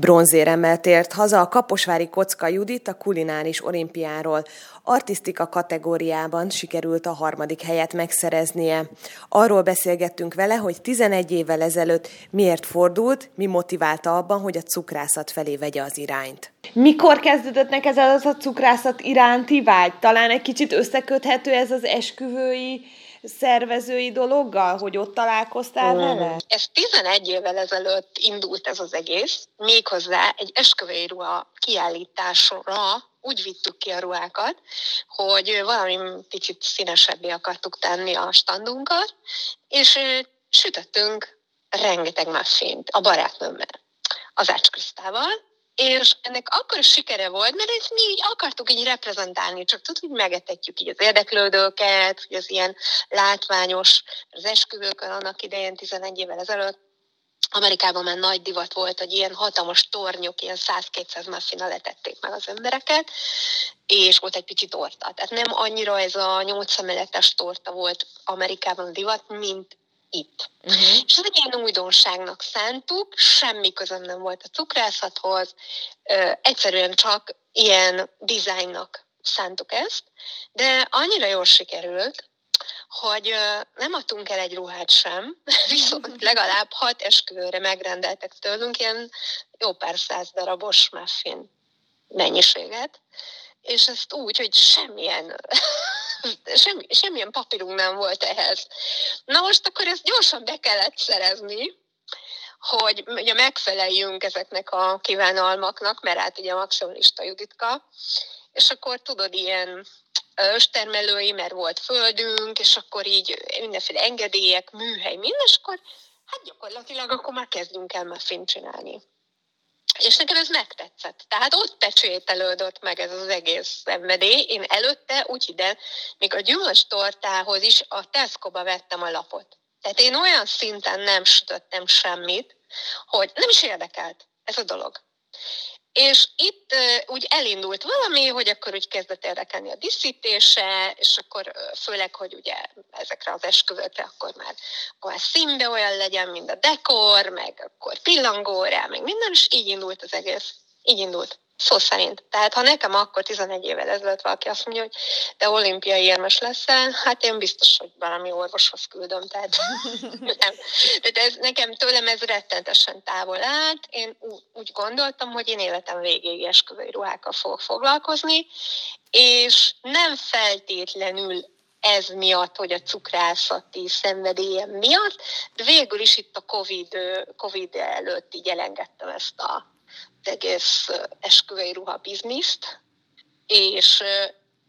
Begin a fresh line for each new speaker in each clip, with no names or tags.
Bronzéremmel tért haza a Kaposvári Kocka Judit a kulináris olimpiáról. Artisztika kategóriában sikerült a harmadik helyet megszereznie. Arról beszélgettünk vele, hogy 11 évvel ezelőtt miért fordult, mi motiválta abban, hogy a cukrászat felé vegye az irányt. Mikor kezdődött neked ez a cukrászat iránti vágy? Talán egy kicsit összeköthető ez az esküvői szervezői dologgal, hogy ott találkoztál mm. vele?
Ez 11 évvel ezelőtt indult ez az egész, méghozzá egy esküvői ruha kiállításra úgy vittük ki a ruhákat, hogy valami kicsit színesebbé akartuk tenni a standunkat, és sütöttünk rengeteg muffint a barátnőmmel, az Ács Krisztával, és ennek akkor is sikere volt, mert ezt mi így akartuk így reprezentálni, csak tudod, hogy megetetjük így az érdeklődőket, hogy az ilyen látványos, az esküvőkön annak idején 11 évvel ezelőtt, Amerikában már nagy divat volt, hogy ilyen hatalmas tornyok, ilyen 100-200 muffina letették meg az embereket, és volt egy picit torta. Tehát nem annyira ez a nyolc szemeletes torta volt Amerikában divat, mint itt. Uh-huh. És ez egy ilyen újdonságnak szántuk, semmi közöm nem volt a cukrászathoz, ö, egyszerűen csak ilyen dizájnnak szántuk ezt, de annyira jól sikerült, hogy nem adtunk el egy ruhát sem, viszont legalább hat esküvőre megrendeltek tőlünk ilyen jó pár száz darabos muffin mennyiséget, és ezt úgy, hogy semmilyen semmi, semmilyen papírunk nem volt ehhez. Na most akkor ezt gyorsan be kellett szerezni, hogy ugye megfeleljünk ezeknek a kívánalmaknak, mert hát ugye maximalista Juditka, és akkor tudod, ilyen őstermelői, mert volt földünk, és akkor így mindenféle engedélyek, műhely, minden, és akkor hát gyakorlatilag akkor már kezdünk el muffin csinálni. És nekem ez megtetszett. Tehát ott pecsételődött meg ez az egész szenvedély. Én előtte, úgy ide, még a gyümölcs tortához is a Tesco-ba vettem a lapot. Tehát én olyan szinten nem sütöttem semmit, hogy nem is érdekelt ez a dolog. És itt úgy elindult valami, hogy akkor úgy kezdett érdekelni a díszítése, és akkor főleg, hogy ugye ezekre az esküvőkre akkor már, már színbe olyan legyen, mint a dekor, meg akkor pillangóra, meg minden, és így indult az egész. Így indult. Szó szerint. Tehát ha nekem akkor 11 évvel ezelőtt valaki azt mondja, hogy te olimpiai érmes leszel, hát én biztos, hogy valami orvoshoz küldöm. Tehát, nem. Tehát ez, nekem tőlem ez rettentesen távol állt. Én úgy gondoltam, hogy én életem végéig esküvői ruhákkal fogok foglalkozni, és nem feltétlenül ez miatt, hogy a cukrászati szenvedélyem miatt, de végül is itt a COVID, COVID előtt így elengedtem ezt a egész esküvői ruha bizniszt, és,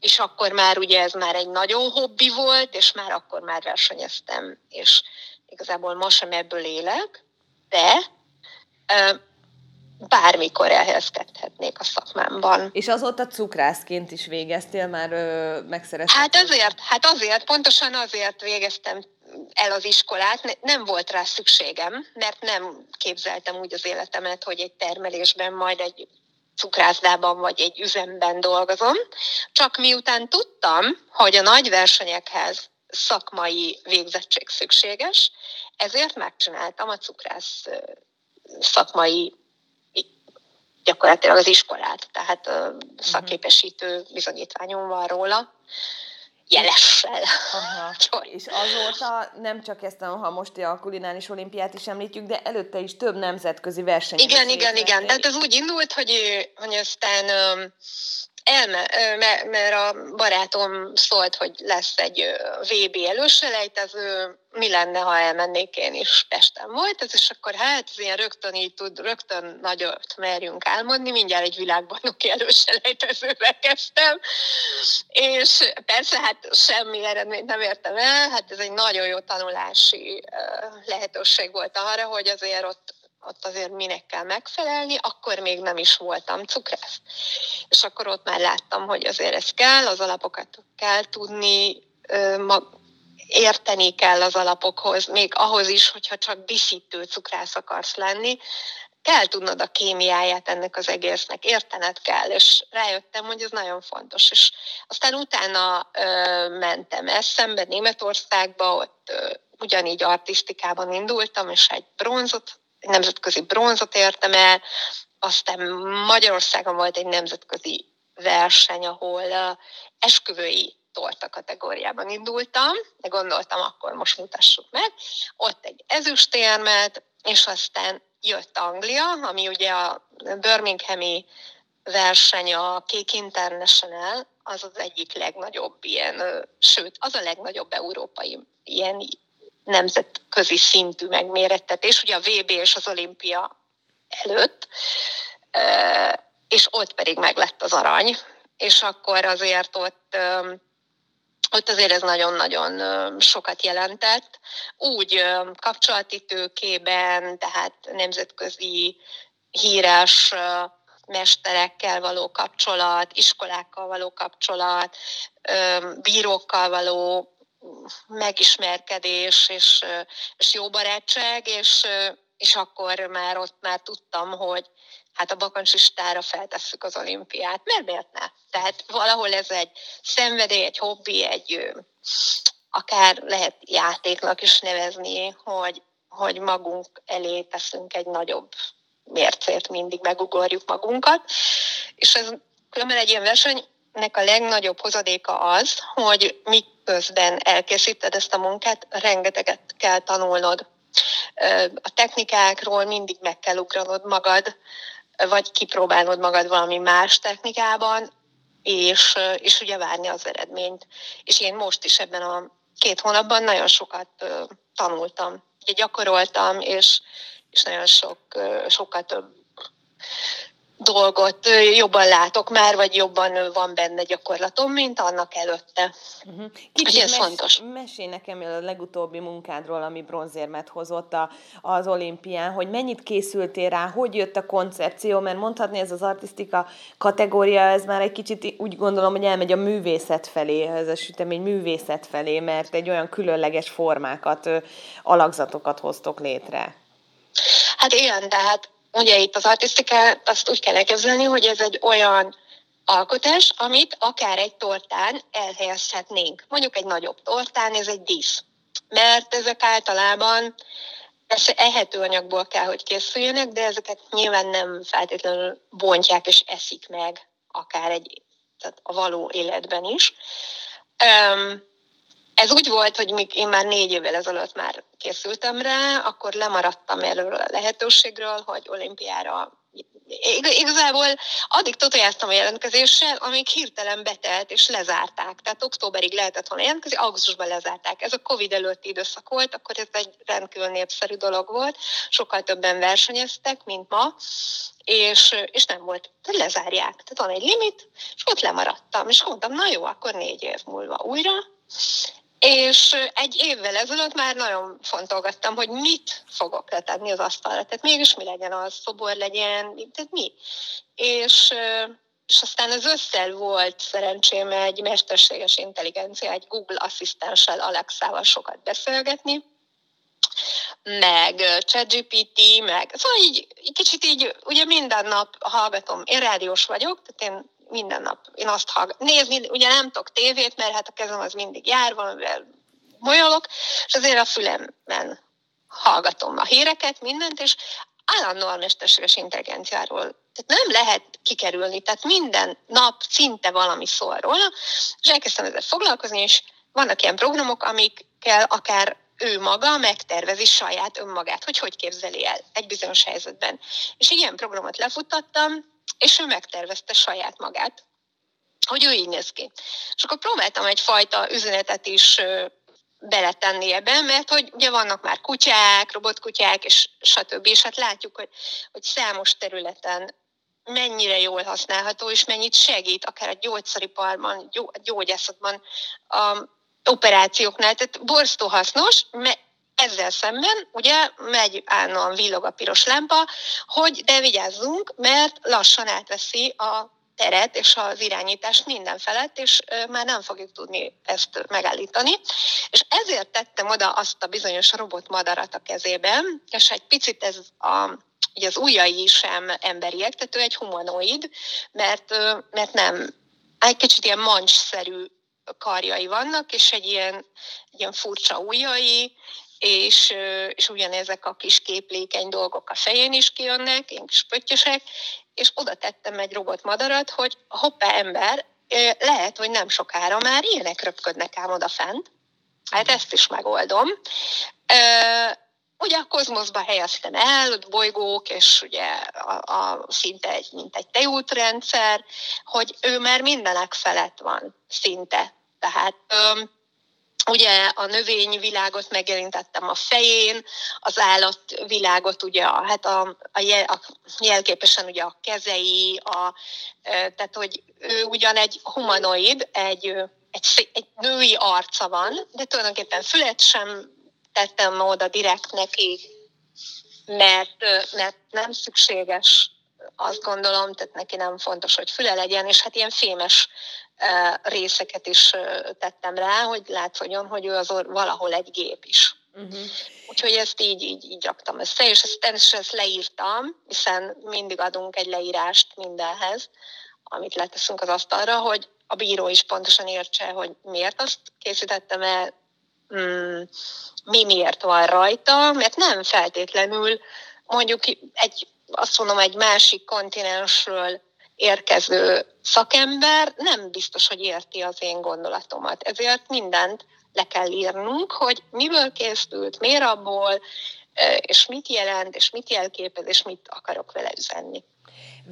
és akkor már ugye ez már egy nagyon hobbi volt, és már akkor már versenyeztem, és igazából ma sem ebből élek, de bármikor elhelyezkedhetnék a szakmámban.
És azóta cukrászként is végeztél, már megszereztél?
Hát azért, hát azért, pontosan azért végeztem el az iskolát, nem volt rá szükségem, mert nem képzeltem úgy az életemet, hogy egy termelésben majd egy cukrászdában vagy egy üzemben dolgozom, csak miután tudtam, hogy a nagy versenyekhez szakmai végzettség szükséges, ezért megcsináltam a cukrász szakmai gyakorlatilag az iskolát, tehát szakképesítő bizonyítványom van róla, jelessel. Aha.
És azóta nem csak ezt, ha most a kulináris olimpiát is említjük, de előtte is több nemzetközi verseny.
Igen, igen, igen. Tehát ez úgy indult, hogy, hogy aztán elme, mert a barátom szólt, hogy lesz egy VB előselejtező, mi lenne, ha elmennék én is Pesten. Volt, ez, és akkor hát ez ilyen rögtön így tud, rögtön nagyot merjünk álmodni, mindjárt egy világbajnoki előselejtezővel kezdtem, és persze hát semmi eredményt nem értem el, hát ez egy nagyon jó tanulási lehetőség volt arra, hogy azért ott ott azért minek kell megfelelni, akkor még nem is voltam cukrász. És akkor ott már láttam, hogy azért ez kell, az alapokat kell tudni, érteni kell az alapokhoz, még ahhoz is, hogyha csak díszítő cukrász akarsz lenni, kell tudnod a kémiáját ennek az egésznek, értened kell, és rájöttem, hogy ez nagyon fontos. És aztán utána ö, mentem eszembe Németországba, ott ö, ugyanígy artisztikában indultam, és egy bronzot nemzetközi bronzot értem el, aztán Magyarországon volt egy nemzetközi verseny, ahol esküvői torta kategóriában indultam, de gondoltam, akkor most mutassuk meg. Ott egy ezüstérmet, és aztán jött Anglia, ami ugye a Birminghami verseny, a Kék International, az az egyik legnagyobb ilyen, sőt, az a legnagyobb európai ilyen nemzetközi szintű megmérettetés, ugye a VB és az olimpia előtt, és ott pedig meglett az arany, és akkor azért ott ott azért ez nagyon-nagyon sokat jelentett. Úgy kapcsolati tőkében, tehát nemzetközi híres mesterekkel való kapcsolat, iskolákkal való kapcsolat, bírókkal való megismerkedés és, és jó barátság, és, és akkor már ott már tudtam, hogy hát a bakancsistára feltesszük az olimpiát. Mert miért ne? Tehát valahol ez egy szenvedély, egy hobbi, egy akár lehet játéknak is nevezni, hogy, hogy magunk elé teszünk egy nagyobb mércét, mindig megugorjuk magunkat. És ez különben egy ilyen versenynek a legnagyobb hozadéka az, hogy miközben elkészíted ezt a munkát, rengeteget kell tanulnod. A technikákról mindig meg kell ugranod magad, vagy kipróbálnod magad valami más technikában, és, és ugye várni az eredményt. És én most is ebben a két hónapban nagyon sokat tanultam. Ugye gyakoroltam, és, és nagyon sok, sokkal több dolgot jobban látok már, vagy jobban van benne gyakorlatom, mint annak előtte. Uh-huh.
Kicsit ez mes- fontos. Mesélj nekem a legutóbbi munkádról, ami bronzérmet hozott a, az olimpián, hogy mennyit készültél rá, hogy jött a koncepció, mert mondhatni ez az artisztika kategória, ez már egy kicsit úgy gondolom, hogy elmegy a művészet felé, ez a sütemény művészet felé, mert egy olyan különleges formákat, alakzatokat hoztok létre.
Hát igen, tehát ugye itt az artisztikát azt úgy kell elképzelni, hogy ez egy olyan alkotás, amit akár egy tortán elhelyezhetnénk. Mondjuk egy nagyobb tortán ez egy dísz. Mert ezek általában persze ehető anyagból kell, hogy készüljenek, de ezeket nyilván nem feltétlenül bontják és eszik meg akár egy, tehát a való életben is. Um, ez úgy volt, hogy még én már négy évvel ezelőtt már készültem rá, akkor lemaradtam erről a lehetőségről, hogy olimpiára Igazából addig totojáztam a jelentkezéssel, amíg hirtelen betelt és lezárták. Tehát októberig lehetett volna jelentkezni, augusztusban lezárták. Ez a Covid előtti időszak volt, akkor ez egy rendkívül népszerű dolog volt. Sokkal többen versenyeztek, mint ma, és, és nem volt, lezárják. Tehát van egy limit, és ott lemaradtam. És mondtam, na jó, akkor négy év múlva újra, és egy évvel ezelőtt már nagyon fontolgattam, hogy mit fogok letenni az asztalra. Tehát mégis mi legyen az, szobor legyen, tehát mi. És, és aztán az összel volt szerencsém egy mesterséges intelligencia, egy Google asszisztenssel, Alexával sokat beszélgetni, meg ChatGPT, meg szóval így, kicsit így, ugye minden nap hallgatom, én rádiós vagyok, tehát én minden nap én azt hallgatom. Nézni, ugye nem tudok tévét, mert hát a kezem az mindig jár, valamivel molyolok, és azért a fülemben hallgatom a híreket, mindent, és állandóan mesterséges intelligenciáról tehát nem lehet kikerülni, tehát minden nap szinte valami szól róla, és elkezdtem ezzel foglalkozni, és vannak ilyen programok, amikkel akár ő maga megtervezi saját önmagát, hogy hogy képzeli el egy bizonyos helyzetben. És ilyen programot lefuttattam, és ő megtervezte saját magát, hogy ő így néz ki. És akkor próbáltam egyfajta üzenetet is beletenni ebbe, mert hogy ugye vannak már kutyák, robotkutyák, és stb. És hát látjuk, hogy, hogy számos területen mennyire jól használható, és mennyit segít, akár a gyógyszeriparban, gyógyászatban, a operációknál. Tehát borztó hasznos, ezzel szemben ugye megy állandóan villog a piros lámpa, hogy de vigyázzunk, mert lassan átveszi a teret és az irányítást minden felett, és már nem fogjuk tudni ezt megállítani. És ezért tettem oda azt a bizonyos robotmadarat a kezében, és egy picit ez a ugye az ujjai sem emberiek, tehát ő egy humanoid, mert, mert nem, egy kicsit ilyen mancsszerű karjai vannak, és egy ilyen, ilyen furcsa ujjai, és, és ugyanezek a kis képlékeny dolgok a fején is kijönnek, én kis pöttyösek, és oda tettem egy robotmadarat, hogy hoppá ember, lehet, hogy nem sokára már ilyenek röpködnek ám oda fent. Hát ezt is megoldom. Ugye a kozmoszba helyeztem el, ott bolygók, és ugye a, a, szinte egy, mint egy tejútrendszer, hogy ő már mindenek felett van, szinte. Tehát öm, ugye a növényvilágot megjelentettem a fején, az állatvilágot ugye hát a, a, jel, a jelképesen ugye a kezei, a, tehát hogy ő ugyan egy humanoid, egy, egy, egy női arca van, de tulajdonképpen fület sem tettem oda direkt neki, mert, mert nem szükséges, azt gondolom, tehát neki nem fontos, hogy füle legyen, és hát ilyen fémes részeket is tettem rá, hogy látszódjon, hogy ő az valahol egy gép is. Uh-huh. Úgyhogy ezt így, így, így raktam össze, és ezt természetesen ezt leírtam, hiszen mindig adunk egy leírást mindenhez, amit leteszünk az asztalra, hogy a bíró is pontosan értse, hogy miért azt készítettem el, mm, mi miért van rajta, mert nem feltétlenül mondjuk egy, azt mondom, egy másik kontinensről érkező szakember nem biztos, hogy érti az én gondolatomat. Ezért mindent le kell írnunk, hogy miből készült, miért abból, és mit jelent, és mit jelképez, és mit akarok vele üzenni.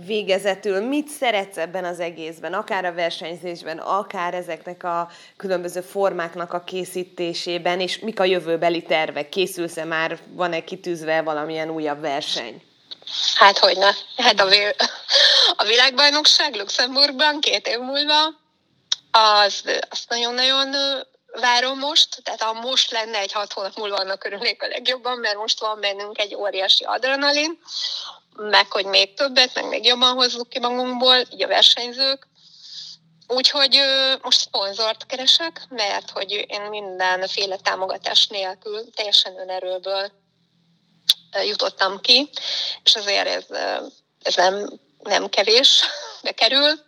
Végezetül mit szeretsz ebben az egészben, akár a versenyzésben, akár ezeknek a különböző formáknak a készítésében, és mik a jövőbeli tervek? Készülsz-e már, van-e kitűzve valamilyen újabb verseny?
Hát hogy ne. Hát a, a világbajnokság Luxemburgban két év múlva, az, azt nagyon-nagyon várom most, tehát ha most lenne egy hat hónap múlva, annak örülnék a legjobban, mert most van bennünk egy óriási adrenalin, meg hogy még többet, meg még jobban hozzuk ki magunkból, így a versenyzők. Úgyhogy most szponzort keresek, mert hogy én mindenféle támogatás nélkül, teljesen önerőből jutottam ki, és azért ez, ez nem, nem kevés, de kerül.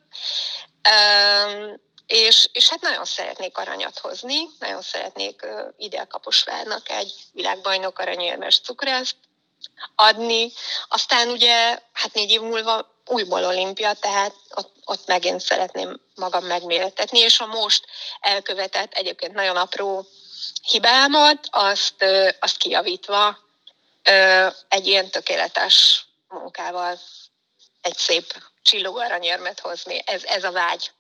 És, és hát nagyon szeretnék aranyat hozni, nagyon szeretnék ide Kaposvárnak egy világbajnok aranyérmes cukrászt adni. Aztán ugye, hát négy év múlva újból olimpia, tehát ott, ott megint szeretném magam megméretetni, és a most elkövetett egyébként nagyon apró hibámat, azt, azt kijavítva egy ilyen tökéletes munkával egy szép csillogó aranyérmet hozni. Ez, ez a vágy.